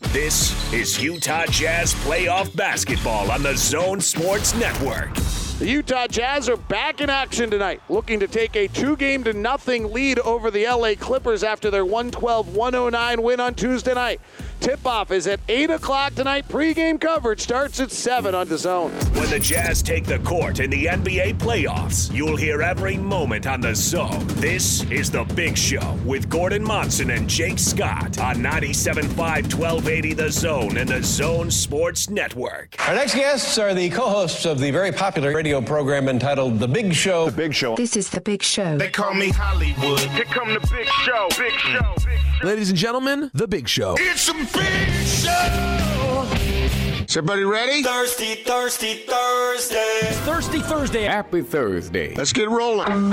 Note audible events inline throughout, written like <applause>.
This is Utah Jazz playoff basketball on the Zone Sports Network. The Utah Jazz are back in action tonight, looking to take a two game to nothing lead over the LA Clippers after their 112 109 win on Tuesday night. Tip off is at 8 o'clock tonight. Pre-game coverage starts at 7 on the zone. When the Jazz take the court in the NBA playoffs, you'll hear every moment on the zone. This is The Big Show with Gordon Monson and Jake Scott on 97.5 1280 The Zone and the Zone Sports Network. Our next guests are the co-hosts of the very popular radio program entitled The Big Show. The Big Show. This is The Big Show. They call me Hollywood. Here come the Big Show. Big Show. Big show. Ladies and gentlemen, The Big Show. It's a big show. Is everybody ready? Thirsty, thirsty Thursday. Thirsty Thursday. Happy Thursday. Let's get rolling.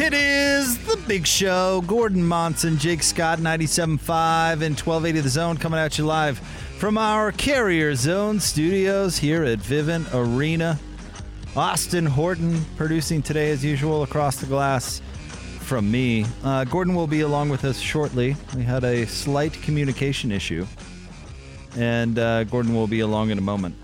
It is the big show. Gordon Monson, Jake Scott, 97.5 and 1280 The Zone coming at you live from our Carrier Zone studios here at Vivint Arena. Austin Horton producing today as usual across the glass from me. Uh, Gordon will be along with us shortly. We had a slight communication issue, and uh, Gordon will be along in a moment.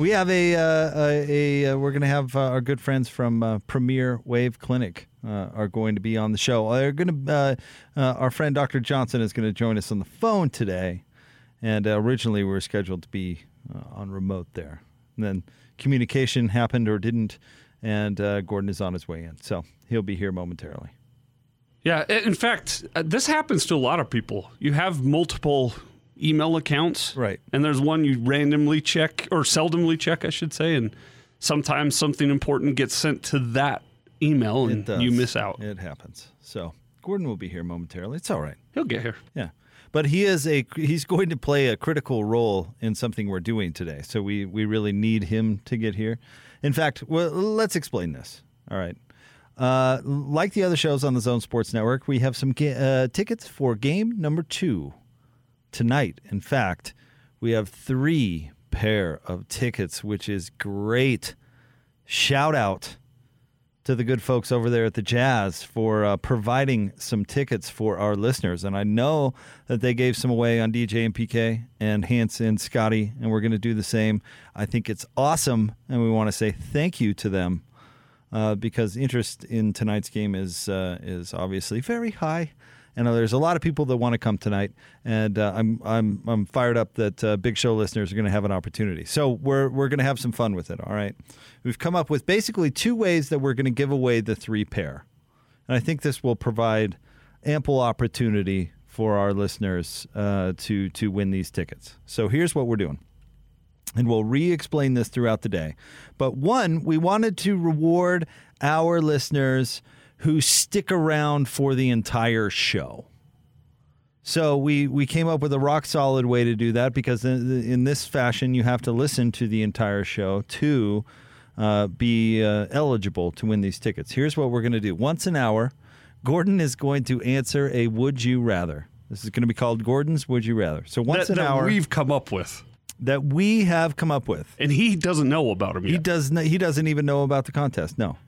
We have a, uh, a, a, we're going to have uh, our good friends from uh, Premier Wave Clinic uh, are going to be on the show. They're going to our friend Dr. Johnson is going to join us on the phone today and uh, originally we were scheduled to be uh, on remote there. And then communication happened or didn't, and uh, Gordon is on his way in, so he'll be here momentarily. Yeah, in fact, uh, this happens to a lot of people. You have multiple email accounts, right? And there's one you randomly check or seldomly check, I should say, and sometimes something important gets sent to that email and you miss out. It happens. So Gordon will be here momentarily. It's all right. He'll get here. Yeah but he is a he's going to play a critical role in something we're doing today. So we we really need him to get here. In fact, well, let's explain this. All right. Uh, like the other shows on the Zone Sports Network, we have some ga- uh, tickets for game number two tonight. In fact, we have three pair of tickets, which is great. Shout out to the good folks over there at the Jazz for uh, providing some tickets for our listeners. And I know that they gave some away on DJ and PK and Hans and Scotty, and we're going to do the same. I think it's awesome, and we want to say thank you to them uh, because interest in tonight's game is uh, is obviously very high. And there's a lot of people that want to come tonight, and uh, I'm I'm I'm fired up that uh, Big Show listeners are going to have an opportunity. So we're we're going to have some fun with it. All right, we've come up with basically two ways that we're going to give away the three pair, and I think this will provide ample opportunity for our listeners uh, to to win these tickets. So here's what we're doing. And we'll re explain this throughout the day. But one, we wanted to reward our listeners who stick around for the entire show. So we we came up with a rock solid way to do that because in, in this fashion you have to listen to the entire show to uh, be uh, eligible to win these tickets. Here's what we're going to do: once an hour, Gordon is going to answer a "Would you rather." This is going to be called Gordon's "Would you rather." So once that, an that hour, we've come up with that we have come up with, and he doesn't know about him. Yet. He does. He doesn't even know about the contest. No.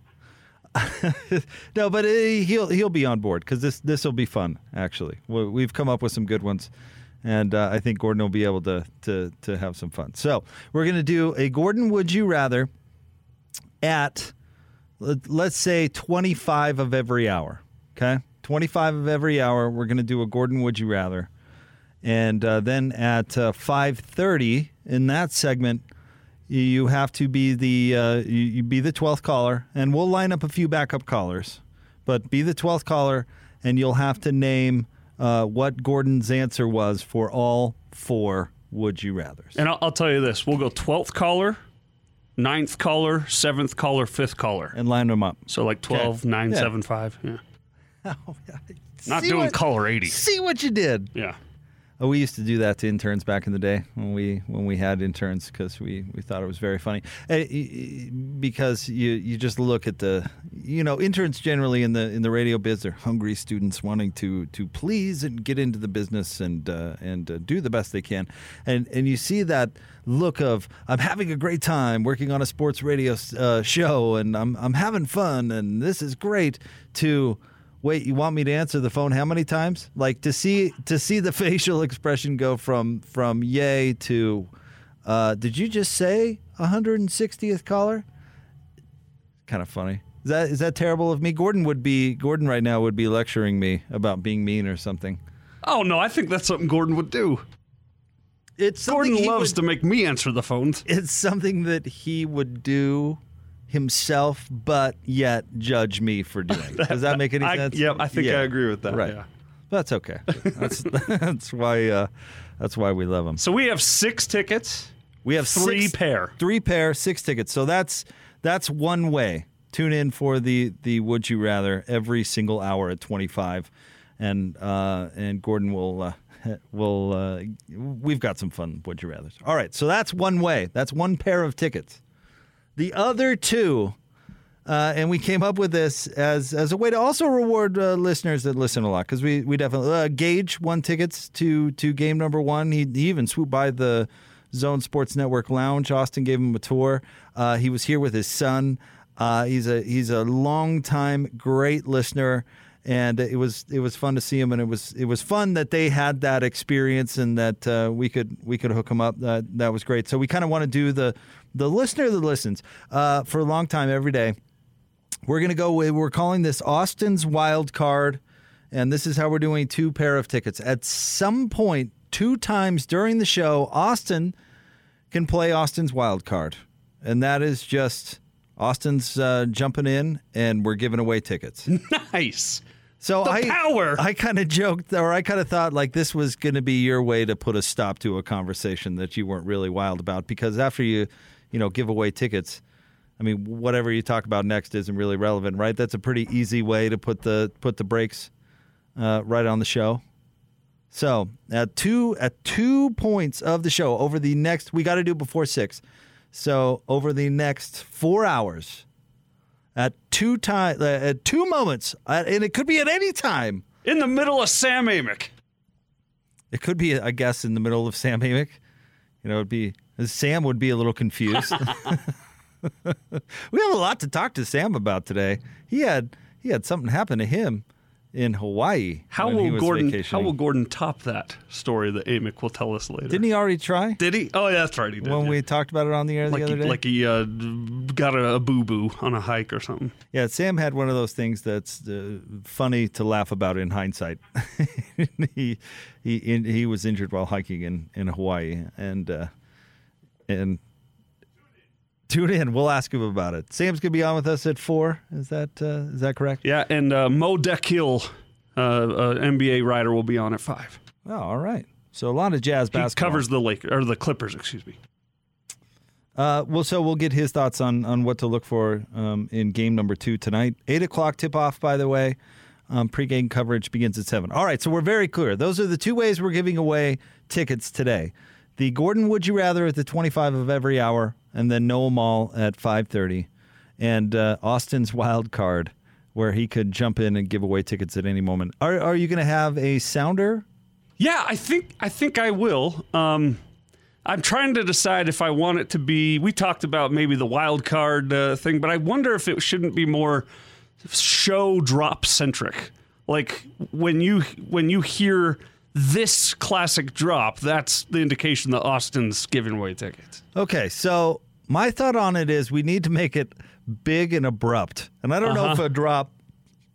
<laughs> no, but uh, he'll he'll be on board because this this will be fun. Actually, we've come up with some good ones, and uh, I think Gordon will be able to to to have some fun. So we're gonna do a Gordon Would You Rather at let's say twenty five of every hour. Okay, twenty five of every hour. We're gonna do a Gordon Would You Rather, and uh, then at uh, five thirty in that segment you have to be the uh, you, be the 12th caller and we'll line up a few backup callers but be the 12th caller and you'll have to name uh, what gordon's answer was for all four would you rathers and I'll, I'll, tell you this we'll go 12th caller ninth caller seventh caller fifth caller and line them up so like 12 okay. 9 yeah. 7 5 yeah <laughs> oh, Not See doing what- color 80. See what you did. Yeah. Oh, we used to do that to interns back in the day when we when we had interns because we, we thought it was very funny. Eh, Because you you just look at the you know interns generally in the in the radio biz they're hungry students wanting to to please and get into the business and uh, and uh, do the best they can, and and you see that look of I'm having a great time working on a sports radio uh, show and I'm I'm having fun and this is great to Wait, you want me to answer the phone how many times? Like to see to see the <laughs> facial expression go from from yay to uh, did you just say 160th caller? Kind of funny. Is that is that terrible of me? Gordon would be Gordon right now would be lecturing me about being mean or something. Oh, no, I think that's something Gordon would do. It's Gordon loves would- to make me answer the phones. It's something that he would do himself, but yet judge me for <laughs> doing. Does that make any I- sense? yeah, I think I agree with that, Right. yeah. That's okay. That's <laughs> that's why uh, that's why we love him. So we have six tickets. We have three six- pair. Three pair, six tickets. So that's that's one way. Tune in for the the Would You Rather every single hour at twenty five, and uh, and Gordon will uh, <laughs> will uh, we've got some fun Would You Rather's. All right, so that's one way. That's one pair of tickets. The other two. Uh, and we came up with this as as a way to also reward uh, listeners that listen a lot because we we definitely uh, Gage won tickets to to game number one. He, he even swooped by the Zone Sports Network Lounge. Austin gave him a tour. Uh, he was here with his son. Uh, he's a he's a longtime great listener, and it was it was fun to see him, and it was it was fun that they had that experience and that uh, we could we could hook him up. That that was great. So we kind of want to do the the listener that listens uh, for a long time every day. We're going to go with, we're calling this Austin's Wild Card. And this is how we're doing two pair of tickets. At some point, two times during the show, Austin can play Austin's Wild Card. And that is just Austin's uh, jumping in and we're giving away tickets. <laughs> Nice. So The I, power. I kind of joked, or I kind of thought like this was going to be your way to put a stop to a conversation that you weren't really wild about. Because after you, you know, give away tickets, I mean, whatever you talk about next isn't really relevant, right? That's a pretty easy way to put the put the brakes uh, right on the show. So at two at two points of the show over the next, we got to do it before six. So over the next four hours, at two time, uh, at two moments, and it could be at any time. In the middle of Sam Amick. It could be, I guess, in the middle of Sam Amick. You know, it'd be Sam would be a little confused. <laughs> <laughs> we have a lot to talk to Sam about today. He had he had something happen to him in Hawaii. How he will Gordon? How will Gordon top that story that Amick will tell us later? Didn't he already try Did he? Oh, yeah, that's right. He did. when yeah. we talked about it on the air like the he, other day? like he uh, got a, a boo boo on a hike or something. Yeah, Sam had one of those things that's uh, funny to laugh about in hindsight. <laughs> he he in, he was injured while hiking in, in Hawaii, and uh, and tune in. We'll ask him about it. Sam's gonna be on with us at four. Is that uh, is that correct? Yeah, and uh, Mo Dakhil, uh, uh, NBA writer, will be on at five. Oh, all right. So a lot of jazz He basketball. covers the Lakers or the Clippers, excuse me. Uh, well, so we'll get his thoughts on on what to look for um, in game number two tonight. Eight o'clock tip off, by the way. Um, pregame coverage begins at seven. All right, so we're very clear. Those are the two ways we're giving away tickets today. The Gordon Would You Rather at the twenty-five of every hour, and then Noah Mall at five thirty, and uh, Austin's wild card where he could jump in and give away tickets at any moment. Are are you going to have a sounder? Yeah, I think I think I will. Um, I'm trying to decide if I want it to be. We talked about maybe the wild card uh, thing, but I wonder if it shouldn't be more show drop centric. Like when you when you hear this classic drop, that's the indication that Austin's giving away tickets. Okay, so my thought on it is we need to make it big and abrupt. And I don't know if Uh-huh. a drop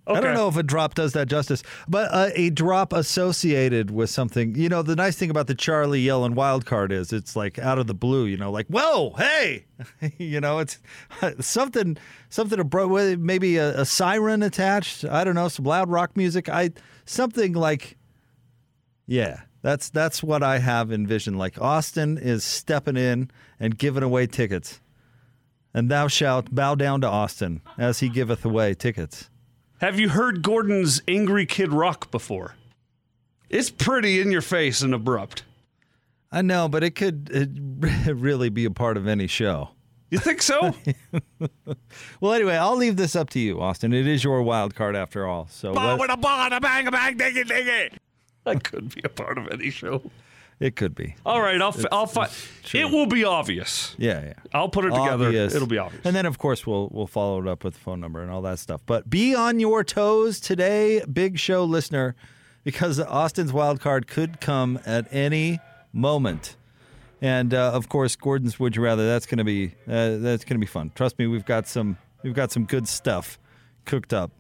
I don't know if a drop does that justice, but uh, a drop associated with something. You know, the nice thing about the Charlie Yellen wild card is it's like out of the blue. You know, like whoa, hey, <laughs> you know, it's <laughs> something something abrupt. Maybe a, a siren attached. I don't know, some loud rock music. I something like, yeah, that's that's what I have envisioned. Like Austin is stepping in and giving away tickets, and thou shalt bow down to Austin as he giveth away tickets. Have you heard Gordon's Angry Kid Rock before? It's pretty in your face and abrupt. I know, but it could uh, <laughs> really be a part of any show. You think so? <laughs> Well, anyway, I'll leave this up to you, Austin. It is your wild card after all. So what- a ball, a bang, a bang, dig it, that could be a part of any show. it could be. All right, I'll fi- I'll find. It will be obvious. Yeah, yeah. I'll put it together. Obvious. It'll be obvious. And then, of course, we'll we'll follow it up with the phone number and all that stuff. But be on your toes today, big show listener, because Austin's wild card could come at any moment. And uh, of course, Gordon's Would You Rather. That's gonna be uh, that's gonna be fun. Trust me, we've got some we've got some good stuff cooked up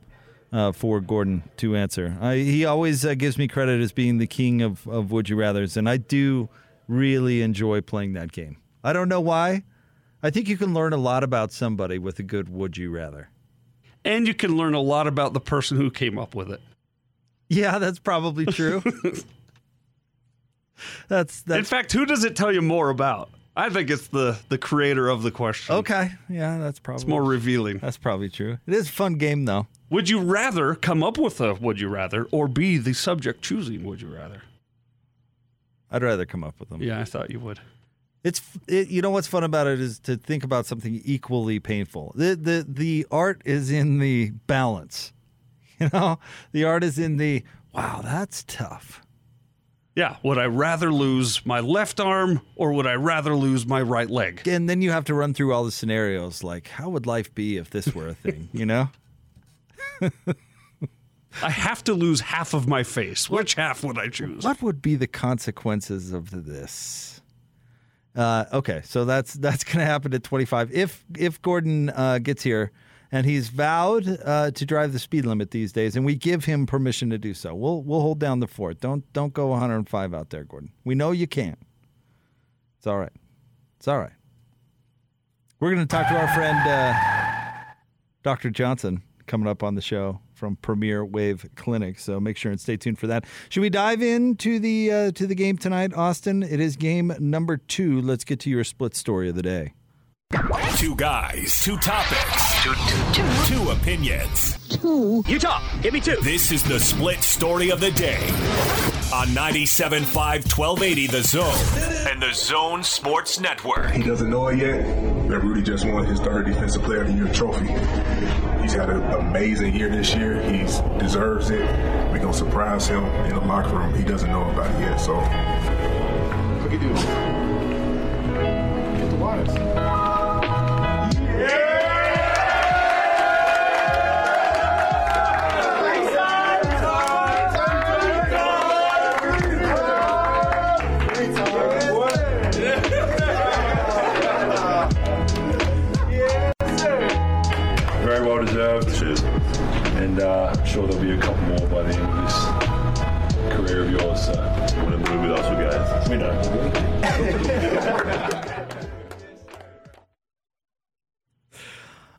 uh, for Gordon to answer. I, he always uh, gives me credit as being the king of of Would You Rather's, and I do really enjoy playing that game. I don't know why. I think you can learn a lot about somebody with a good Would You Rather. and you can learn a lot about the person who came up with it. Yeah, that's probably true. <laughs> that's In fact, who does it tell you more about? I think it's the the creator of the question. okay. Yeah, that's probably It's more revealing. That's probably true. It is a fun game though. Would you rather come up with a would you rather or be the subject choosing would you rather? I'd rather come up with them. Yeah, I thought you would. It's it, you know what's fun about it is to think about something equally painful. The the the art is in the balance. <laughs> You know, the art is in the wow, that's tough. Yeah, would I rather lose my left arm or would I rather lose my right leg? And then you have to run through all the scenarios like how would life be if this were a thing, you know? <laughs> I have to lose half of my face. Which half would I choose? What would be the consequences of this? Uh, okay, so that's that's going to happen at 25. If if Gordon uh, gets here and he's vowed uh, to drive the speed limit these days, and we give him permission to do so, we'll we'll hold down the fort. Don't don't go 105 out there, Gordon. We know you can't. It's all right. It's all right. We're going to talk to our friend uh, Dr. Johnson coming up on the show from Premier Wave Clinic. So make sure and stay tuned for that. Should we dive into the uh, to the game tonight, Austin? It is game number two. Let's get to your split story of the day. Two guys, two topics, two, opinions. Two. You talk. Give me two. This is the split story of the day on 97.5 1280 The Zone and The Zone Sports Network. He doesn't know it yet, that Rudy just won his third Defensive Player of the Year trophy. He's had an amazing year this year. He deserves it. We're going to surprise him in the locker room. He doesn't know about it yet, so. Look at this. Get the wires. And uh, I'm sure there'll be a couple more by the end of this career of yours. So want to move with us, guys. We know. <laughs>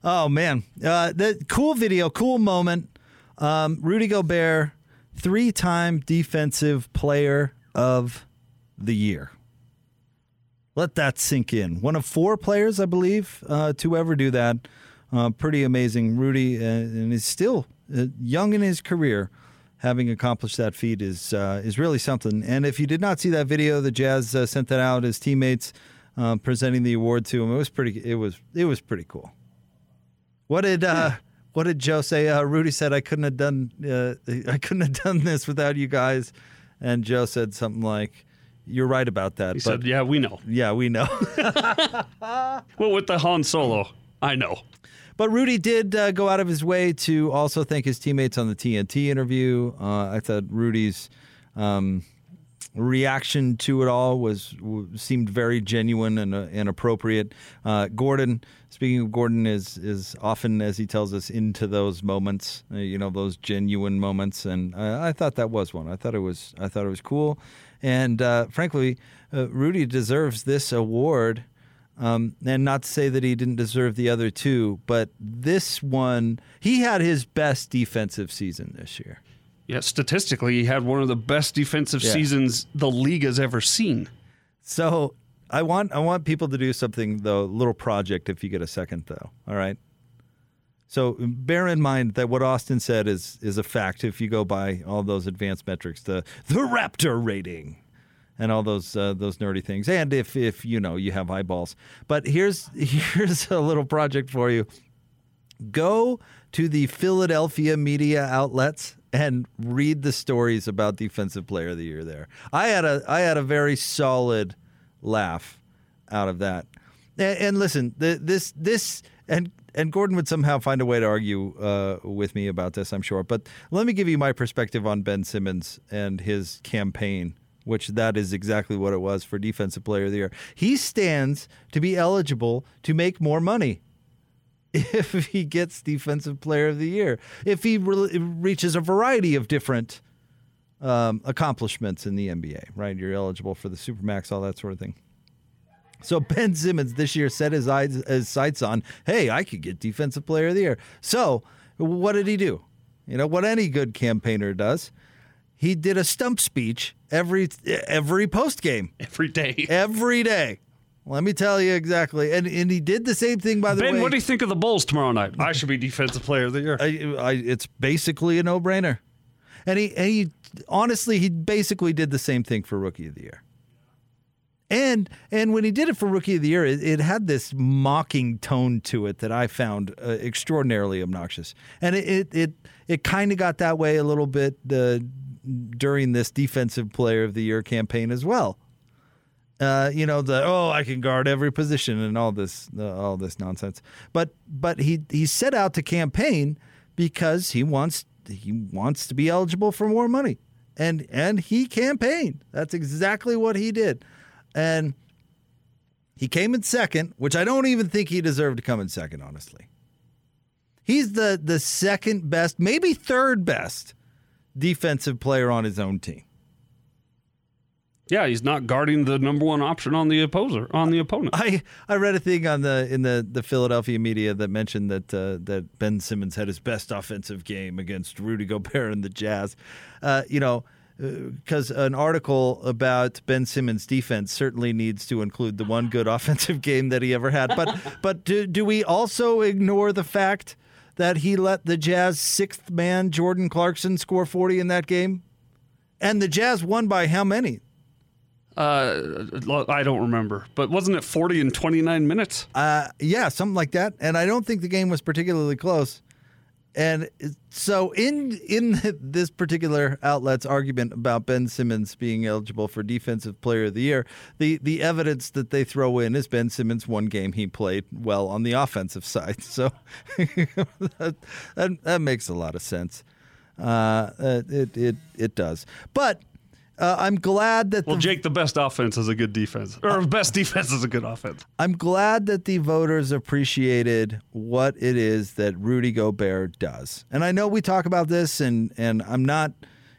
Oh man, uh, the cool video, cool moment. Um, Rudy Gobert, three-time Defensive Player of the Year. Let that sink in. One of four players, I believe, uh, to ever do that. Uh, pretty amazing. Rudy, uh, and is still young in his career. Having accomplished that feat is uh, is really something. And if you did not see that video, the Jazz uh, sent that out. His teammates uh, presenting the award to him. It was pretty. It was it was pretty cool. What did uh, what did Joe say? Uh, Rudy said I couldn't have done uh, <laughs> I couldn't have done this without you guys, and Joe said something like, "You're right about that." He but said, "Yeah, we know." yeah, we know. <laughs> Well, with the Han Solo, I know. But Rudy did uh, go out of his way to also thank his teammates on the TNT interview. Uh, I thought Rudy's um, reaction to it all was seemed very genuine and, uh, and appropriate. Uh, Gordon, speaking of Gordon, is is often as he tells us into those moments, uh, you know, those genuine moments, and I, I thought that was one. I thought it was I thought it was cool, and uh, frankly, uh, Rudy deserves this award. Um, and not to say that he didn't deserve the other two, but this one, he had his best defensive season this year. Yeah, statistically, he had one of the best defensive Yeah. seasons the league has ever seen. So I want I want people to do something though, a little project if you get a second though. All right. So bear in mind that what Austin said is is a fact. If you go by all those advanced metrics, the the Raptor rating, and all those uh, those nerdy things, and if if you know you have eyeballs. But here's <laughs> here's a little project for you. Go to the Philadelphia media outlets and read the stories about defensive player of the year there. I had a I had a very solid laugh out of that. And, and listen, the, this this and and Gordon would somehow find a way to argue uh, with me about this, I'm sure. But let me give you my perspective on Ben Simmons and his campaign, which that is exactly what it was for Defensive Player of the Year. He stands to be eligible to make more money <laughs> if he gets Defensive Player of the Year, if he re- reaches a variety of different um, accomplishments in the NBA, right? You're eligible for the Supermax, all that sort of thing. So Ben Simmons this year set his eyes his sights on, hey, I could get defensive player of the year. So what did he do? You know what any good campaigner does. He did a stump speech every every post game. <laughs> Every day. Every day. Let me tell you exactly. And and he did the same thing by the ben, way. what do you think of the Bulls tomorrow night? I should be defensive player of the year. I, I, it's basically a no brainer. And he and he honestly he basically did the same thing for rookie of the year. And and when he did it for Rookie of the Year, it, it had this mocking tone to it that I found uh, extraordinarily obnoxious. And it it it, it kind of got that way a little bit uh, during this Defensive Player of the Year campaign as well. Uh, you know the oh I can guard every position and all this uh, all this nonsense. But but he he set out to campaign because he wants he wants to be eligible for more money. And and he campaigned. That's exactly what he did. And he came in second, which I don't even think he deserved to come in second, honestly. He's the the second best, maybe third best defensive player on his own team. Yeah, he's not guarding the number one option on the opposer on the opponent. I, I read a thing on the in the, the Philadelphia media that mentioned that uh, that Ben Simmons had his best offensive game against Rudy Gobert and the Jazz. Uh, you know, because an article about Ben Simmons' defense certainly needs to include the one good <laughs> offensive game that he ever had. But but do, do we also ignore the fact that he let the Jazz sixth man Jordan Clarkson score forty in that game, and the Jazz won by how many? Uh, I don't remember, but wasn't it 40 in 29 minutes? Uh, yeah, something like that. And I don't think the game was particularly close. And so, in in <laughs> this particular outlet's argument about Ben Simmons being eligible for Defensive Player of the Year, the the evidence that they throw in is Ben Simmons one game he played well on the offensive <laughs> side. So <laughs> that, that, that makes a lot of sense. Uh, it it it does, but. Uh, I'm glad that. Well, the, Jake, the best offense is a good defense, or best <laughs> defense is a good offense. I'm glad that the voters appreciated what it is that Rudy Gobert does, and I know we talk about this, and and I'm not,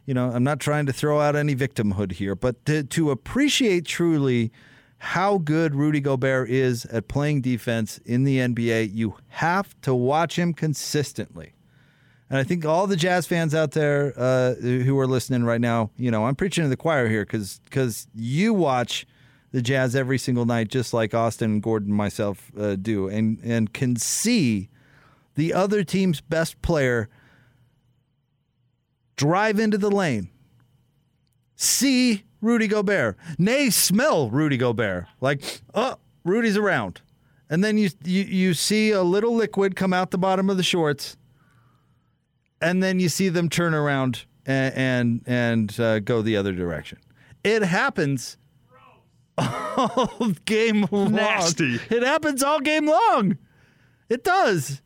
you know, I'm not trying to throw out any victimhood here, but to, to appreciate truly how good Rudy Gobert is at playing defense in the NBA, you have to watch him consistently. And I think all the jazz fans out there uh, who are listening right now, you know, I'm preaching to the choir here because because you watch the Jazz every single night, just like Austin, Gordon, myself uh, do, and and can see the other team's best player drive into the lane, see Rudy Gobert, nay, smell Rudy Gobert, like oh, Rudy's around, and then you you you see a little liquid come out the bottom of the shorts and then you see them turn around and and, and uh, go the other direction. It happens all <laughs> game long. Nasty. It happens all game long. It does.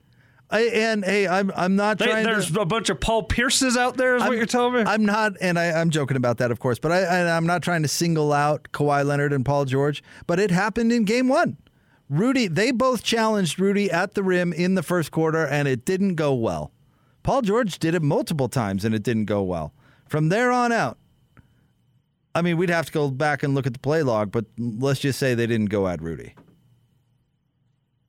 I, and hey, I'm I'm not They- trying. there's to, a bunch of Paul Pierces out there, is I'm- what you're telling me? I'm not, and I, I'm joking about that, of course. But I, I, I'm not trying to single out Kawhi Leonard and Paul George. But it happened in Game One. Rudy, they both challenged Rudy at the rim in the first quarter, and it didn't go well. Paul George did it multiple times, and it didn't go well. From there on out, I mean, we'd have to go back and look at the play log, but let's just say they didn't go at Rudy.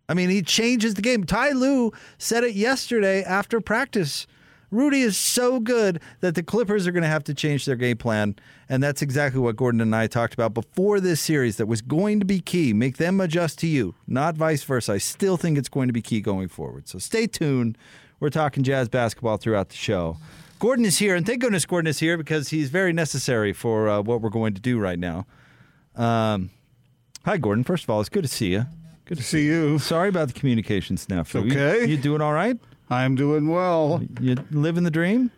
I mean, he changes the game. Ty Lue said it yesterday after practice. Rudy is so good that the Clippers are going to have to change their game plan. And that's exactly what Gordon and I talked about before this series that was going to be key. Make them adjust to you, not vice versa. I still think it's going to be key going forward. So stay tuned. We're talking jazz basketball throughout the show. Gordon is here, and thank goodness Gordon is here because he's very necessary for uh, what we're going to do right now. Um, hi, Gordon. First of all, it's good to see you. Good to see you. Sorry about the communication snafu. okay. You, you doing all right? I'm doing well. You living the dream?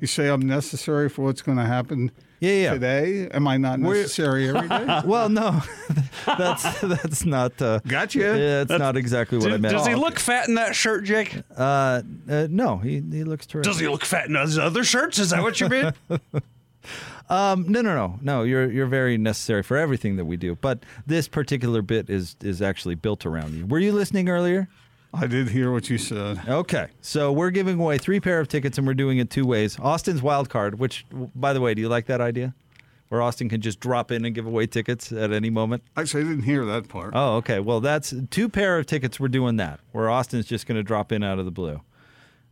You say I'm necessary for what's going to happen yeah, yeah. today? Am I not necessary every day? <laughs> well, no, <laughs> that's that's not. Uh, Gotcha. Yeah, that's, not exactly what Does, I meant. does he look fat in that shirt, Jake? Uh, uh, no, he he looks terrific. Does he look fat in his other shirts? Is that what you mean? <laughs> Um, no, no, no, no. You're you're very necessary for everything that we do. But this particular bit is is actually built around you. Were you listening earlier? I did hear what you said. Okay, so we're giving away three pair of tickets, and we're doing it two ways. Austin's wild card, which, by the way, do you like that idea? Where Austin can just drop in and give away tickets at any moment. Actually, I didn't hear that part. Oh, okay. Well, that's two pair of tickets. We're doing that, where Austin's just going to drop in out of the blue,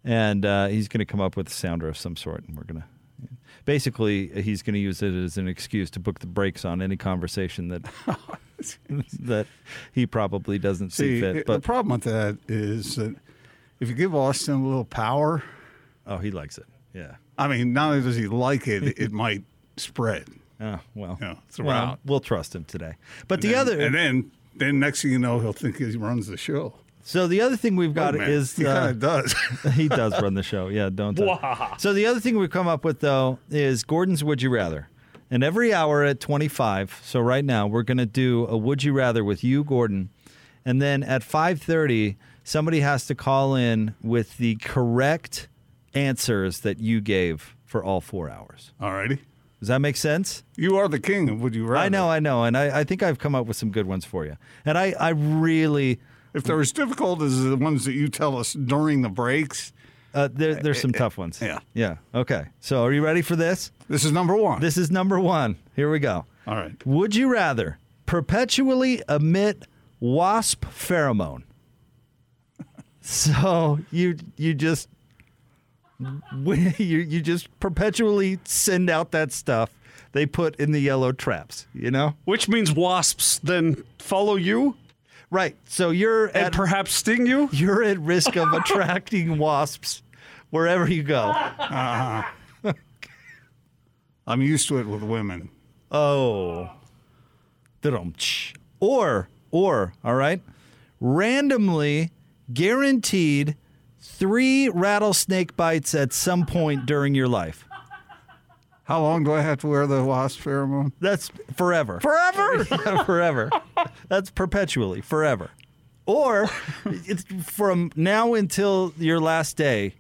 and uh, he's going to come up with a sounder of some sort, and we're going to. Basically, he's going to use it as an excuse to book the brakes on any conversation that <laughs> that he probably doesn't see, See, fit. the problem with that is that if you give Austin a little power, oh, he likes it. Yeah. I mean, not only does he like it, it might spread. <laughs> Oh well, Yeah, it's well, we'll trust him today. But the And other, and then, then next thing you know, he'll think he runs the show. So the other thing we've got minute. is he uh, kind of does. <laughs> he does run the show. Yeah, don't. So the other thing we've come up with though is Gordon's Would You Rather, and every hour at twenty five. So right now we're going to do a Would You Rather with you, Gordon, and then at five thirty somebody has to call in with the correct answers that you gave for all four hours. All righty. Does that make sense? You are the king of Would You Rather. I know, I know, and I, I think I've come up with some good ones for you. And I, I really, If they're as difficult as the ones that you tell us during the breaks, uh, there, there's some tough ones. yeah. Yeah. Okay. So are you ready for this? this is number one. This is number one. Here we go. All right. Would you rather perpetually emit wasp pheromone? <laughs> So you you just <laughs> you you just perpetually send out that stuff they put in the yellow traps. You know, Which means wasps then follow you right? So you're and at perhaps sting you. you're at risk of attracting <laughs> wasps wherever you go. Uh-huh. <laughs> I'm used to it with women. Oh. Or, or, all right, randomly guaranteed three rattlesnake bites at some point during your life. How long do I have to wear the wasp pheromone? That's forever. Forever. <laughs> Yeah, forever. That's perpetually, forever. Or it's from now until your last day.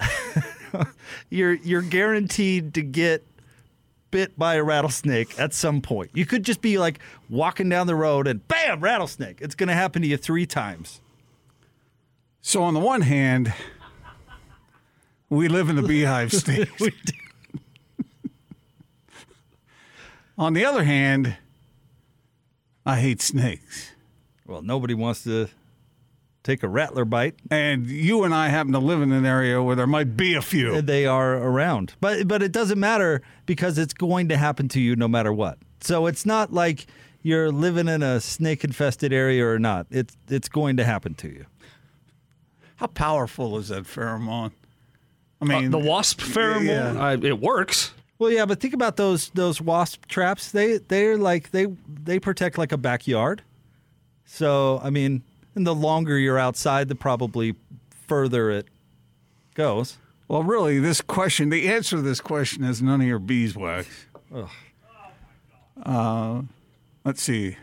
<laughs> you're you're guaranteed to get bit by a rattlesnake at some point. You could just be like walking down the road and bam, rattlesnake. It's going to happen to you 3 times. So on the one hand, we live in the beehive <laughs> state. We do. On the other hand, I hate snakes. Well, nobody wants to take a rattler bite. And you and I happen to live in an area where there might be a few. they are around. But but it doesn't matter because it's going to happen to you no matter what. So it's not like you're living in a snake infested area or not. It's it's going to happen to you. How powerful is that pheromone? I Uh, mean, the wasp pheromone. Yeah. I, it works. Well, yeah, but think about those those wasp traps. They they're like they they protect like a backyard. So I mean, and the longer you're outside, the probably further it goes. Well, really, this question, the answer to this question is none of your beeswax. Uh, let's see.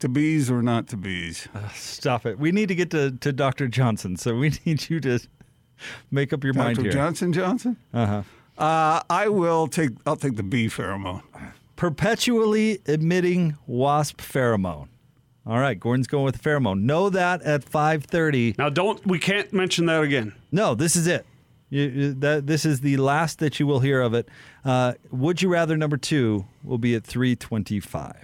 To bees or not to bees? Stop it. We need to get to, to Dr. Johnson, so we <laughs> need you to make up your mind here. Dr. Johnson Johnson? Uh-huh. Uh, I will take, I'll take the bee pheromone. Perpetually emitting wasp pheromone. All right, Gordon's going with the pheromone. Know that at 5:30. Now, don't we can't mention that again. No, this is it. You, you- that this is the last that you will hear of it. Uh, Would you rather number two will be at 3:25.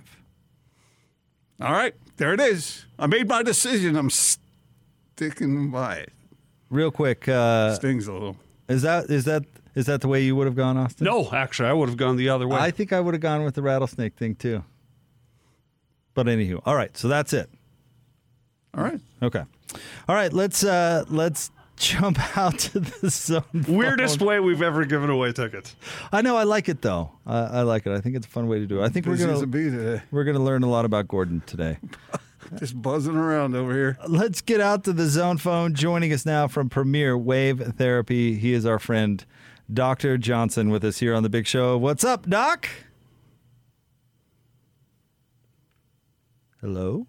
All right, there it is. I made my decision. I'm sticking by it. Real quick, uh, Stings a little. Is that is that is that the way you would have gone, Austin? No, actually, I would have gone the other way. I think I would have gone with the rattlesnake thing too. But anywho, all right. So that's it. All right. Okay. All right. Let's uh let's jump <laughs> out to the zone. <laughs> Weirdest phone. way we've ever given away tickets. I know. I like it though. I, I like it. I think it's a fun way to do it. I think Busy we're gonna bee today. we're gonna learn a lot about Gordon today. <laughs> Just buzzing around over here. Let's get out to the zone phone. Joining us now from Premier Wave Therapy, he is our friend Dr. Johnson with us here on the Big Show. What's up, Doc? Hello.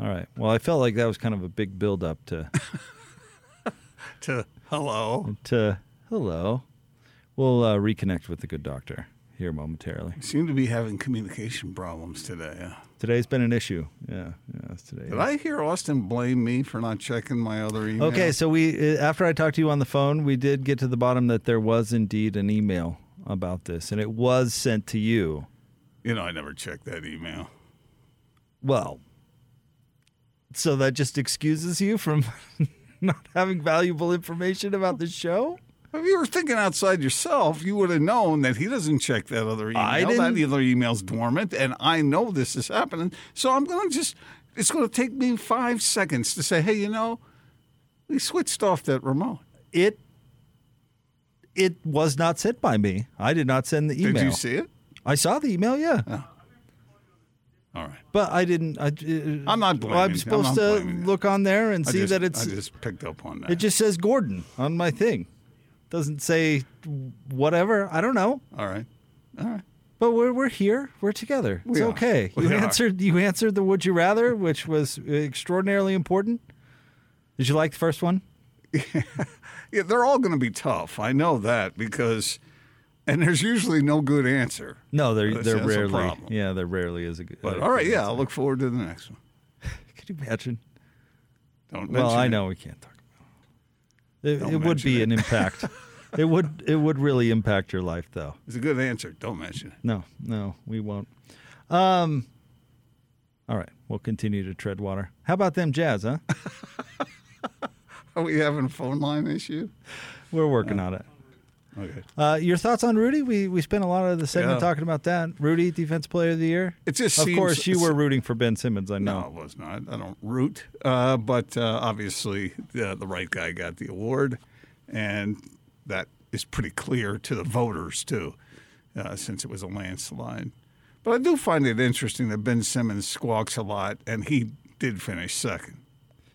All right. Well, I felt like that was kind of a big build up to <laughs> To hello. to hello. We'll uh, reconnect with the good doctor here momentarily. Seem to be having communication problems today. Yeah. Today's been an issue. Yeah, yeah, today. Did I hear Austin blame me for not checking my other email? Okay, so we uh, after I talked to you on the phone, we did get to the bottom that there was indeed an email about this, and it was sent to you. You know, I never checked that email. Well, so that just excuses you from <laughs> not having valuable information about the show. If you were thinking outside yourself, you would have known that he doesn't check that other email. I That didn't- other email's dormant, and I know this is happening. So I'm going to just, it's going to take me five seconds to say, hey, you know, we switched off that remote. It it was not sent by me. I did not send the email. Did you see it? I saw the email, yeah. All right. But I didn't. I, uh, I'm not blaming I'm supposed I'm to not blaming you. look on there and I see just- that it's. I just picked up on that. It just says Gordon on my thing. Doesn't say whatever. I don't know. All right. All right. But we're we're here. We're together. It's We are. okay. We you are. answered you answered the would you rather, which was extraordinarily important. Did you like the first one? <laughs> Yeah, they're all going to be tough. I know that because, and there's usually no good answer. No, they're rarely. Yeah, there rarely is a good. But all right, yeah, answer. I'll look forward to the next one. <laughs> Could you imagine? Don't Well, I it. know we can't talk it. It, would be it. an impact. <laughs> it would it would really impact your life, though. It's a good answer. Don't mention it. No, no, we won't. Um. All right, we'll continue to tread water. How about them Jazz, huh? <laughs> Are we having a phone line issue? We're working on it. Okay. Uh, your thoughts on Rudy? We we spent a lot of the segment Yeah. talking about that. Rudy, defense player of the year. It just of seems- course, you were rooting for Ben Simmons. I know. No, it was not. I don't root, uh, but uh, obviously the, the right guy got the award, and that is pretty clear to the voters too, uh, since it was a landslide. But I do find it interesting that Ben Simmons squawks a lot, and he did finish second.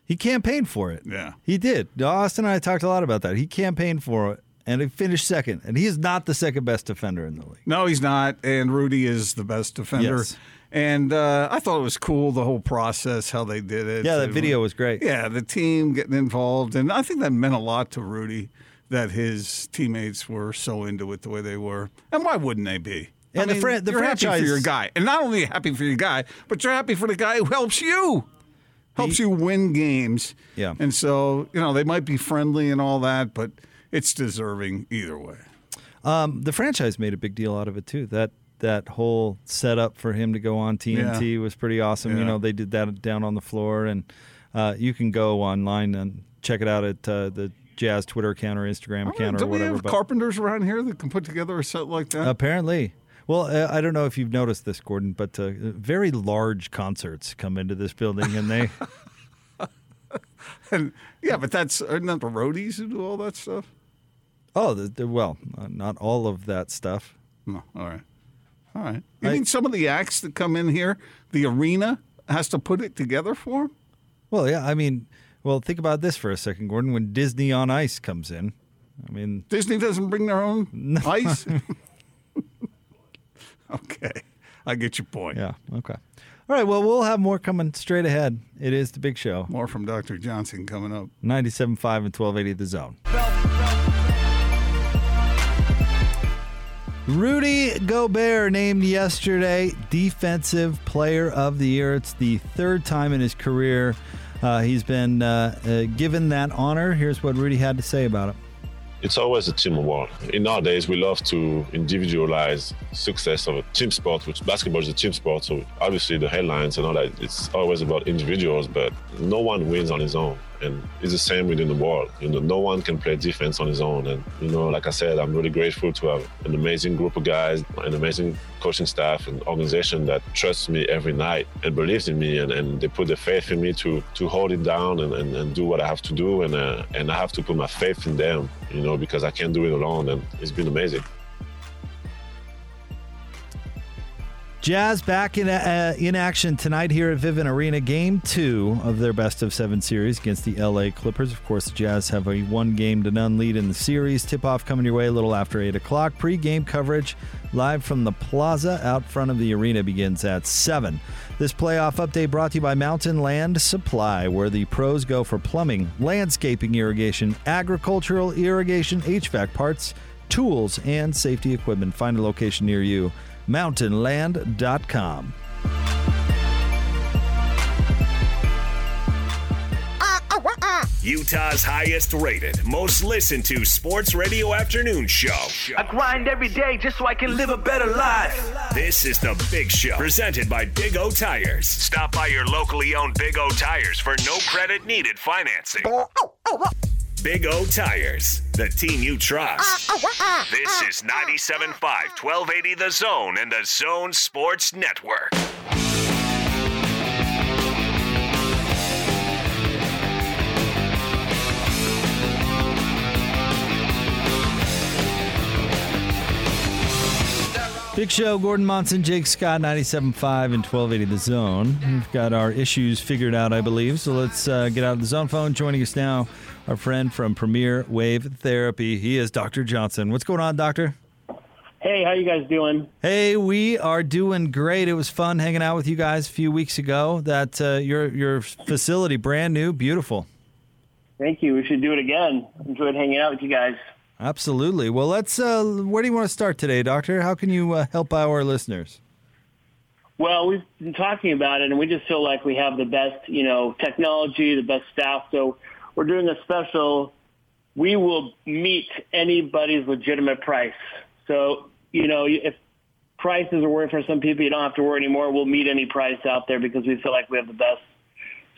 He campaigned for it. Yeah. He did. Austin and I talked a lot about that. He campaigned for it, and he finished second. And he is not the second best defender in the league. No, he's not, and Rudy is the best defender. Yes. And uh, I thought it was cool the whole process, how they did it. Yeah, that It video was great. Yeah, the team getting involved, and I think that meant a lot to Rudy that his teammates were so into it the way they were. And why wouldn't they be? And the fran- the you're happy franchise- for your guy, and not only happy for your guy, but you're happy for the guy who helps you, helps you win games. Yeah. And so you know they might be friendly and all that, but it's deserving either way. Um, the franchise made a big deal out of it too. That that whole setup for him to go on TNT was pretty awesome. You know, they did that down on the floor, and uh, you can go online and check it out at uh, the Jazz Twitter account or Instagram account Do or we whatever. have but carpenters around here that can put together a set like that? apparently. Well, uh, I don't know if you've noticed this, Gordon, but uh, very large concerts come into this building, and they <laughs> And yeah, but that's aren't the roadies who do all that stuff? Oh, the, the, well, uh, not all of that stuff. No, all right, all right. You I- mean some of the acts that come in here, the arena has to put it together for 'em? Well, yeah, I mean, well, think about this for a second, Gordon. When Disney on Ice comes in, I mean, Disney doesn't bring their own ice. <laughs> <laughs> okay, I get your point. yeah, okay. All right, well, we'll have more coming straight ahead. It is the big show. More from Dr. Johnson coming up. 97.5 and 1280 The Zone. Rudy Gobert named yesterday Defensive Player of the Year. It's the third time in his career uh, he's been uh, uh, given that honor. Here's what Rudy had to say about it. It's always a team award. In nowadays, we love to individualize success of a team sport, which basketball is a team sport. So obviously, the headlines and all that, it's always about individuals, but no one wins on his own. And it's the same within the world. You know, no one can play defense on his own. And you know, like I said, I'm really grateful to have an amazing group of guys, an amazing coaching staff and organization that trusts me every night and believes in me and, and they put their faith in me to to hold it down and, and, and do what I have to do and uh, and I have to put my faith in them, you know, because I can't do it alone and it's been amazing. Jazz back in uh, in action tonight here at Vivint Arena. Game two of their best of seven series against the LA Clippers. Of course, the Jazz have a one game to none lead in the series. Tip off coming your way a little after eight o'clock. Pre game coverage live from the plaza out front of the arena begins at seven. This playoff update brought to you by Mountain Land Supply, where the pros go for plumbing, landscaping, irrigation, agricultural irrigation, HVAC parts, tools, and safety equipment. Find a location near you mountainland.com. Utah's highest rated, most listened to sports radio afternoon show. I grind every day just so I can live a better life. This is the Big Show, presented by Big O Tires. Stop by your locally owned Big O Tires for no credit needed financing. Oh, oh, oh, Big O Tires, the team you trust. This is 97.5, 1280 The Zone and the Zone Sports Network. Big Show, Gordon Monson, Jake Scott, 97.5 and 1280 The Zone. We've got our issues figured out, I believe. So let's uh, get out of the zone phone. Joining us now, our friend from Premier Wave Therapy. He is Dr. Johnson. What's going on, Doctor? Hey, how you guys doing? Hey, we are doing great. It was fun hanging out with you guys a few weeks ago. That uh, your your facility, brand new, beautiful. Thank you. We should do it again. Enjoyed hanging out with you guys. Absolutely. Well, let's. Uh, where do you want to start today, Doctor? How can you uh, help our listeners? Well, we've been talking about it, and we just feel like we have the best, you know, technology, the best staff. So we're doing a special. We will meet anybody's legitimate price. So you know, if prices are worth for some people, you don't have to worry anymore. We'll meet any price out there because we feel like we have the best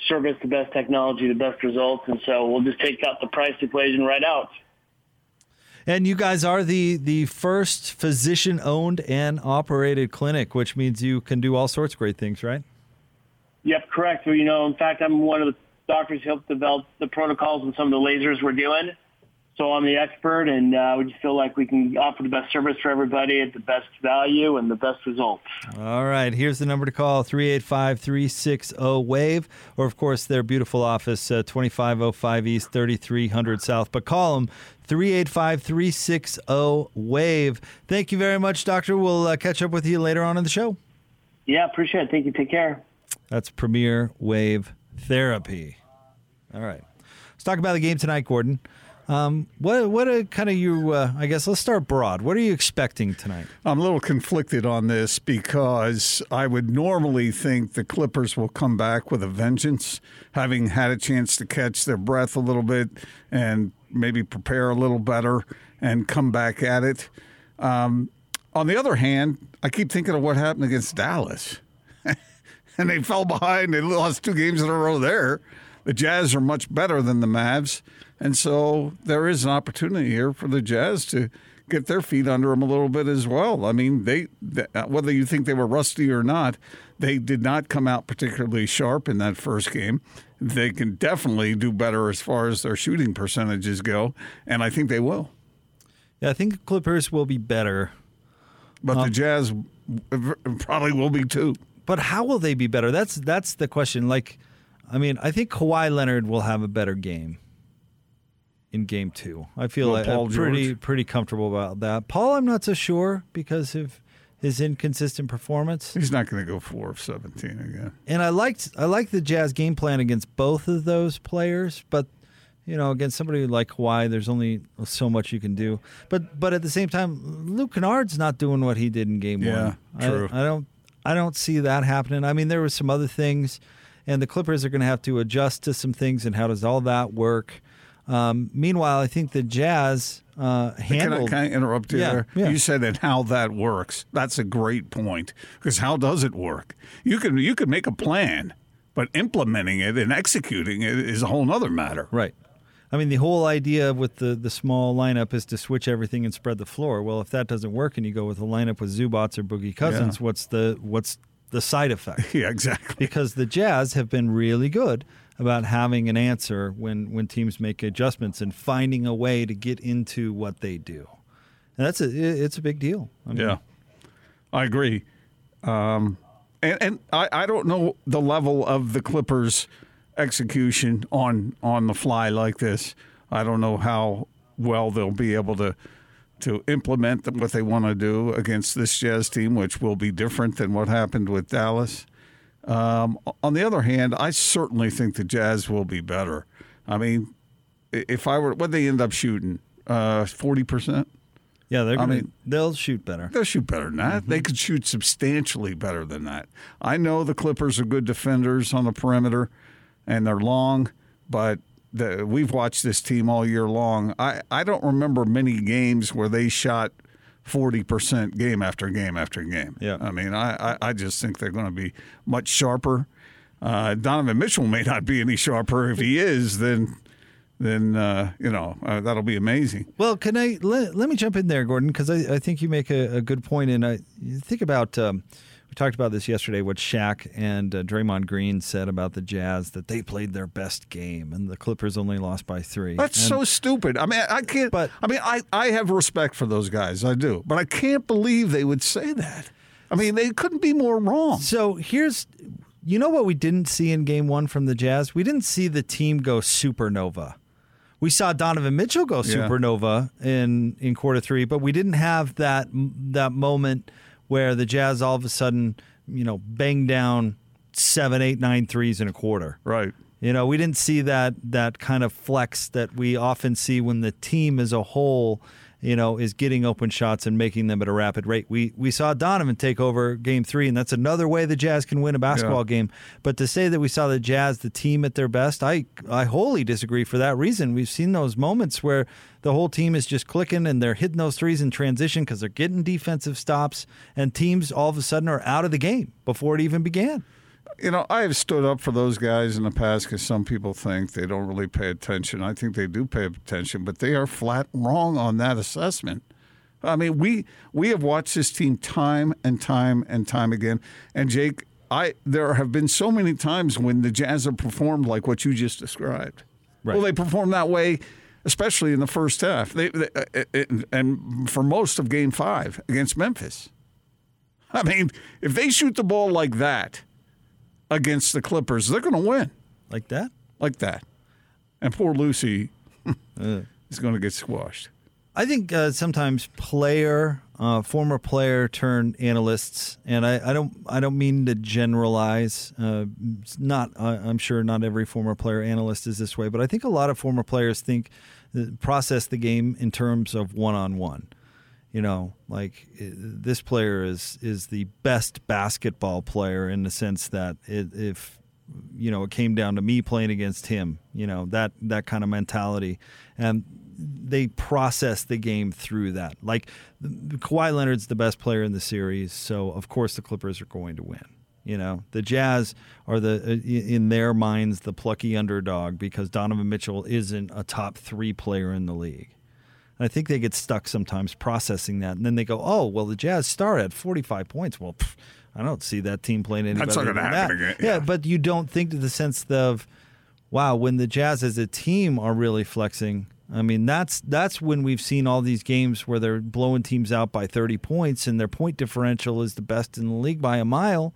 service, the best technology, the best results, and so we'll just take out the price equation right out. And you guys are the the first physician owned and operated clinic, which means you can do all sorts of great things, right? Yep, correct. Well, you know, in fact, I'm one of the doctors helped develop the protocols and some of the lasers we're doing. So I'm the expert, and uh, we just feel like we can offer the best service for everybody at the best value and the best results. All right, here's the number to call 385 360 WAVE, or of course, their beautiful office, uh, 2505 East, 3300 South. But call them 385 360 WAVE. Thank you very much, Doctor. We'll uh, catch up with you later on in the show. Yeah, appreciate it. Thank you. Take care. That's Premier Wave Therapy. All right. Let's talk about the game tonight, Gordon. Um, what what kind of you? Uh, I guess let's start broad. What are you expecting tonight? I'm a little conflicted on this because I would normally think the Clippers will come back with a vengeance, having had a chance to catch their breath a little bit and maybe prepare a little better and come back at it. Um, on the other hand, I keep thinking of what happened against Dallas, <laughs> and they fell behind. They lost two games in a row there. The Jazz are much better than the Mavs. And so there is an opportunity here for the Jazz to get their feet under them a little bit as well. I mean, they whether you think they were rusty or not, they did not come out particularly sharp in that first game. They can definitely do better as far as their shooting percentages go, and I think they will. Yeah, I think Clippers will be better. But um, the Jazz probably will be too. But how will they be better? That's that's the question. Like, I mean, I think Kawhi Leonard will have a better game in game two. I feel well, like I'm pretty George. pretty comfortable about that. Paul, I'm not so sure because of his inconsistent performance. He's not going to go four of seventeen again. And I liked I liked the Jazz game plan against both of those players, but you know, against somebody like Kawhi, there's only so much you can do. But but at the same time, Luke Kennard's not doing what he did in game yeah, one. True. I, I don't I don't see that happening. I mean, there were some other things, and the Clippers are going to have to adjust to some things. And how does all that work? Um, meanwhile, I think the Jazz uh, handled. Can I, can I interrupt you yeah, there? Yeah. You said that how that works. That's a great point because how does it work? You can you can make a plan, but implementing it and executing it is a whole other matter. Right. I mean, the whole idea with the, the small lineup is to switch everything and spread the floor. Well, if that doesn't work and you go with a lineup with Zubac or Boogie Cousins, Yeah. what's the what's the side effect? <laughs> Yeah, exactly. Because the Jazz have been really good about having an answer when when teams make adjustments and finding a way to get into what they do. And that's a it's a big deal. I mean, Yeah, I agree. Um, and and I, I don't know the level of the Clippers' execution on on the fly like this. I don't know how well they'll be able to to implement what they want to do against this Jazz team, which will be different than what happened with Dallas. Um, on the other hand, I certainly think the Jazz will be better. I mean, if I were, what they end up shooting, uh, forty percent. Yeah, they're I gonna, mean- they'll shoot better. They'll shoot better than that. They could shoot substantially better than that. I know the Clippers are good defenders on the perimeter, and they're long, but the, we've watched this team all year long. I, I don't remember many games where they shot forty percent game after game after game. Yeah. I mean, I, I, I just think they're going to be much sharper. Uh, Donovan Mitchell may not be any sharper. If he is, then then uh, you know uh, that'll be amazing. Well, can I let, let me jump in there, Gordon, because I, I think you make a, a good. And I think about um, we talked about this yesterday. What Shaq and uh, Draymond Green said about the Jazz that they played their best game, and the Clippers only lost by three. That's And- so stupid. I mean, I can't. But- I mean, I, I have respect for those guys. I do, but I can't believe they would say that. I mean, they couldn't be more wrong. So here's, you know what we didn't see in Game One from the Jazz? We didn't see the team go supernova. We saw Donovan Mitchell go Yeah. supernova in in quarter three, but we didn't have that that moment where the Jazz all of a sudden, you know, bang down seven, eight, nine threes in a quarter. Right. You know, we didn't see that that kind of flex that we often see when the team as a whole, you know, is getting open shots and making them at a rapid rate. We we saw Donovan take over game 3 and that's another way the Jazz can win a basketball Yeah. game. But to say that we saw the Jazz the team at their best, I I wholly disagree for that reason. We've seen those moments where the whole team is just clicking and they're hitting those threes in transition cuz they're getting defensive stops and teams all of a sudden are out of the game before it even began. You know, I have stood up for those guys in the past because some people think they don't really pay attention. I think they do pay attention, but they are flat wrong on that assessment. I mean, we we have watched this team time and time and time again. And Jake, I there have been so many times when the Jazz have performed like what you just described. Right. Well, they performed that way, especially in the first half. They, they uh, uh, and for most of Game Five against Memphis. I mean, if they shoot the ball like that against the Clippers, they're going to win Like that? like that. And poor Lucy <laughs> is going to get squashed. I think uh, sometimes player, uh, former player turn analysts, and I, I don't, I don't mean to generalize. Uh, it's not, uh, I'm sure not every former player analyst is this way, but I think a lot of former players think, uh, process the game in terms of one on one. You know, like this player is is the best basketball player in the sense that it, if you know it came down to me playing against him, you know that that kind of mentality, and they process the game through that. Like Kawhi Leonard's the best player in the series, so of course the Clippers are going to win. You know, the Jazz are the uh, in their minds the plucky underdog because Donovan Mitchell isn't a top three player in the league. I think they get stuck sometimes processing that, and then they go, "Oh, well, the Jazz star at 45 points. Well, pff, I don't see that team playing any That's better not gonna than happen that." again, Yeah, yeah. but you don't think to the sense of, wow, when the Jazz as a team are really flexing. I mean, that's that's when we've seen all these games where they're blowing teams out by 30 points, and their point differential is the best in the league by a mile.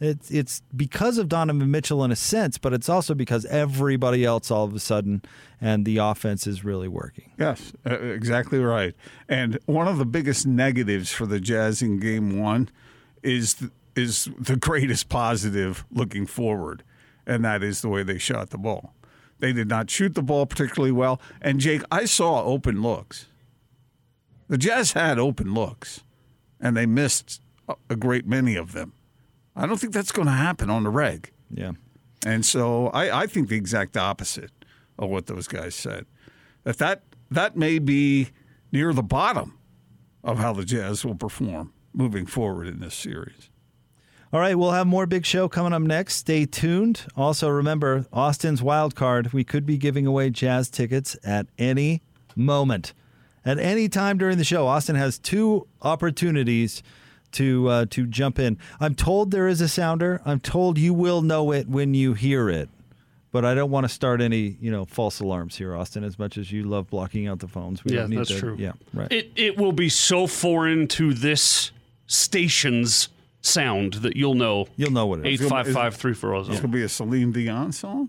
It's it's because of Donovan Mitchell in a sense, but it's also because everybody else all of a sudden and the offense is really working. Yes, uh, exactly right. And one of the biggest negatives for the Jazz in Game One is th- is the greatest positive looking forward, and that is the way they shot the ball. They did not shoot the ball particularly well. And Jake, I saw open looks. The Jazz had open looks, and they missed a great many of them. I don't think that's going to happen on the reg. Yeah. And so I, I think the exact opposite of what those guys said. That that that may be near the bottom of how the Jazz will perform moving forward in this series. All right, we'll have more big show coming up next. Stay tuned. Also, remember Austin's wild card. We could be giving away jazz tickets at any moment, at any time during the show. Austin has two opportunities to uh, to jump in. I'm told there is a sounder. I'm told you will know it when you hear it. But I don't want to start any, you know, false alarms here, Austin. As much as you love blocking out the phones, we yeah, don't need that's to, true. Yeah, right. It it will be so foreign to this station's sound that you'll know. You'll know what it Eight is. five five three four zero. This could be a Celine Dion song.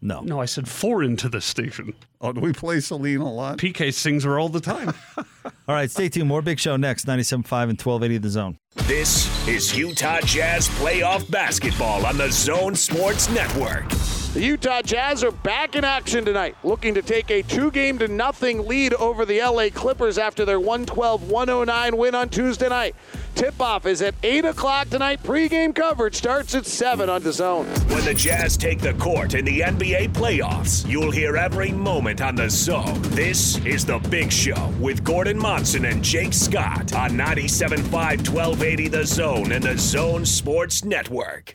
No, no, I said foreign to this station. Oh, do we play Celine a lot? PK sings her all the time. <laughs> All right, stay tuned. More big show next. 97.5 and 1280 The Zone. This is Utah Jazz playoff basketball on the Zone Sports Network. The Utah Jazz are back in action tonight, looking to take a two game to nothing lead over the LA Clippers after their 112 109 win on Tuesday night. Tip off is at 8 o'clock tonight. Pre-game coverage starts at 7 on the zone. When the Jazz take the court in the NBA playoffs, you'll hear every moment on the zone. This is The Big Show with Gordon Monson and Jake Scott on 97.5 1280 The Zone and the Zone Sports Network.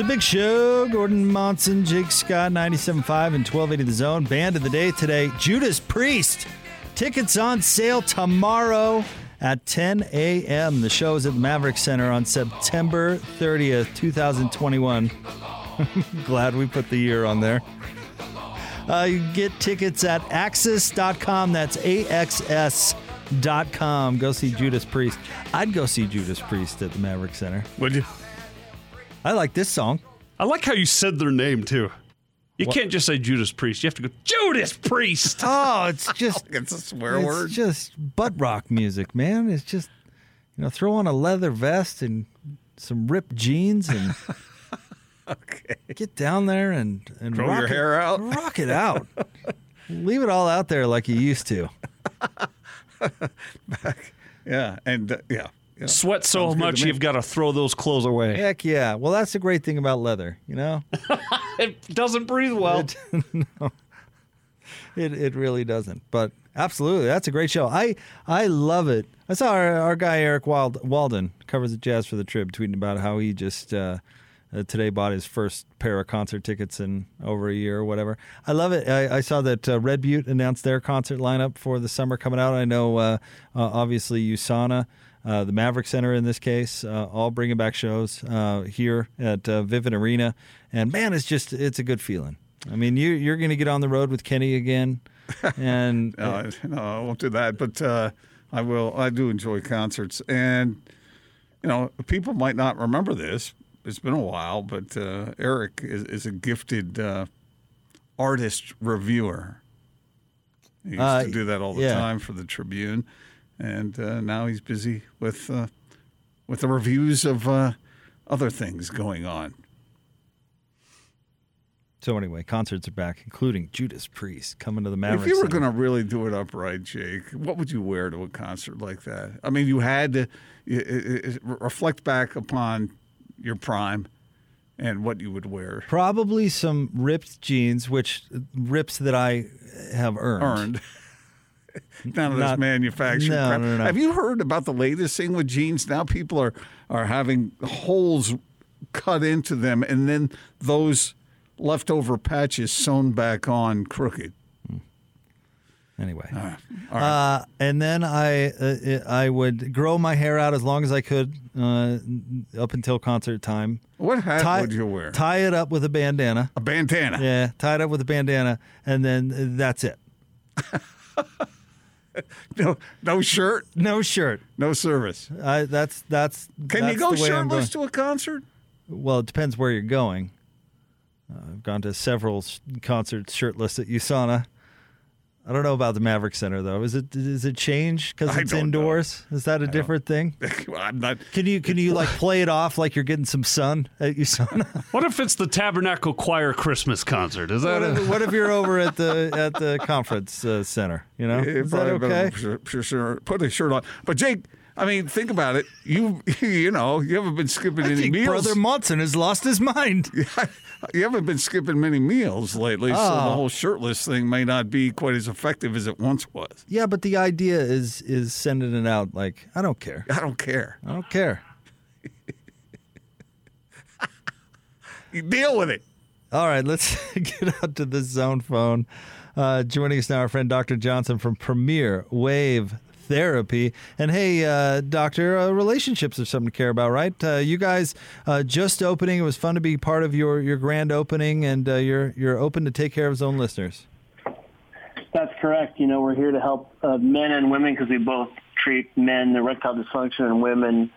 A big show. Gordon Monson, Jake Scott, 97.5 and 1280 The Zone. Band of the day today, Judas Priest. Tickets on sale tomorrow at 10 a.m. The show is at Maverik Center on September 30th, 2021. <laughs> Glad we put the year on there. Uh, you get tickets at axs.com. That's A-X-S.com. Go see Judas Priest. I'd go see Judas Priest at the Maverik Center. Would you? I like this song. I like how you said their name too. You What? can't just say Judas Priest. You have to go Judas Priest. <laughs> Oh, it's just <laughs> it's a swear word. it's word. just butt rock music, man. It's just you know, throw on a leather vest and some ripped jeans and <laughs> get down there and and Grow rock your it- hair out. rock it out. Leave it all out there like you used to. Back, Yeah, and uh, yeah, yeah. Sweat so Sounds much you've got to throw those clothes away. Heck yeah. Well, that's the great thing about leather, you know. <laughs> It doesn't breathe well. <laughs> no. It it really doesn't. But absolutely, that's a great show. I I love it. I saw our, our guy Eric Wild, Walden covers the jazz for the Trib tweeting about how he just uh, uh, today bought his first pair of concert tickets in over a year or whatever. I love it. I, I saw that uh, Red Butte announced their concert lineup for the summer coming out. I know uh, uh, obviously USANA. Uh, the Maverik Center in this case, uh, all bringing back shows uh, here at uh, Vivint Arena, and man, it's just it's a good feeling. I mean, you you're going to get on the road with Kenny again, <laughs> and No, I- no, I won't do that. But uh, I will. I do enjoy concerts, and you know, people might not remember this. It's been a while, but uh, Eric is, is a gifted uh, artist reviewer. He used to do that all the time for the Tribune, and uh, now he's busy with uh, with the reviews of uh, other things going on. so anyway, concerts are back, including Judas Priest coming to the Maverik. if you were going to really do it upright, Jake, what would you wear to a concert like that? I mean, you had to reflect back upon your prime and what you would wear. Probably some ripped jeans, which rips that I have earned. Earned. <laughs> <laughs> None of this Not- manufactured no, crap. no, no. Have you heard about the latest thing with jeans? Now people are, are having holes cut into them and then those leftover patches sewn back on crooked. Anyway, All right. Uh, and then I uh, I would grow my hair out as long as I could uh, up until concert time. What hat Tie- would you wear? Tie it up with a bandana. A bandana. Yeah, tie it up with a bandana, and then that's it. <laughs> <laughs> No, no shirt, No shirt. no service. I, that's that's. Can that's you go the way I'm going. shirtless to a concert? Well, it depends where you're going. Uh, I've gone to several concerts shirtless at USANA. I don't know about the Maverik Center though. Is it does it change because it's don't know. indoors? Is that a different thing? <laughs> I'm not. Can you can you like play it off like you're getting some sun at your sun? <laughs> What if it's the Tabernacle Choir Christmas concert? Is that what, a, if, what if you're over at the at the conference uh, center? You know, Yeah, is that okay? Sure, sure, sure. Put a shirt on. But Jake, I mean, think about it. You <laughs> you know, you haven't been skipping I any think meals. Brother Monson has lost his mind. You haven't been skipping many meals lately, so the Oh. whole shirtless thing may not be quite as effective as it once was. Yeah, but the idea is is sending it out like I don't care. I don't care. I don't care. <laughs> You deal with it. All right, let's <laughs> get out to the zone phone. Uh, joining us now, our friend Dr. Johnson from Premier Wave Therapy. And hey, uh, Doctor, uh, relationships are something to care about, right? Uh, you guys uh, just opening. It was fun to be part of your, your grand opening, and uh, you're you're open to take care of zone listeners. That's correct. You know, we're here to help uh, men and women because we both treat men erectile dysfunction and women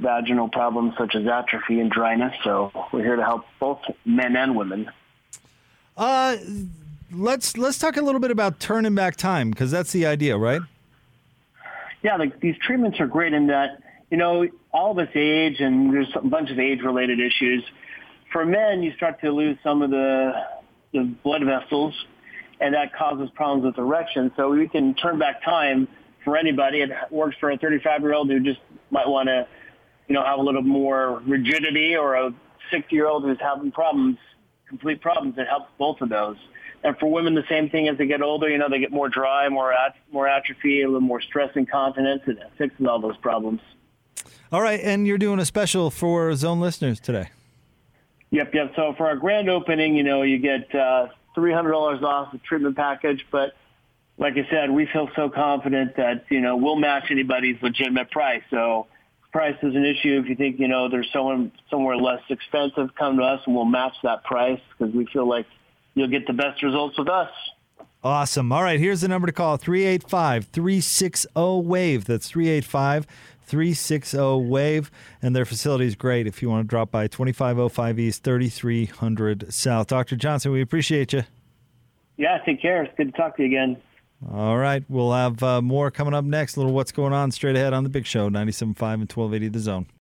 vaginal problems such as atrophy and dryness. So we're here to help both men and women. Uh, let's let's talk a little bit about turning back time because that's the idea, right? Yeah, like these treatments are great in that, you know, all of us age and there's a bunch of age-related issues. For men, you start to lose some of the, the blood vessels, and that causes problems with erection. So we can turn back time for anybody. It works for a 35-year-old who just might want to, you know, have a little more rigidity or a 60-year-old who's having problems, complete problems. It helps both of those. And for women, the same thing as they get older, you know, they get more dry, more at, more atrophy, a little more stress incontinence, and it fixes all those problems. All right, and you're doing a special for zone listeners today. Yep, yep. So for our grand opening, you know, you get uh, $300 off the treatment package. But like I said, we feel so confident that, you know, we'll match anybody's legitimate price. So price is an issue. If you think, you know, there's someone somewhere less expensive, come to us and we'll match that price because we feel like you'll get the best results with us. Awesome. All right, here's the number to call 385 360 WAVE. That's 385 360 WAVE. And their facility is great if you want to drop by 2505 East, 3300 South. Dr. Johnson, we appreciate you. Yeah, take care. It's good to talk to you again. All right, we'll have uh, more coming up next. A little what's going on straight ahead on the big show, 97.5 and 1280 The Zone.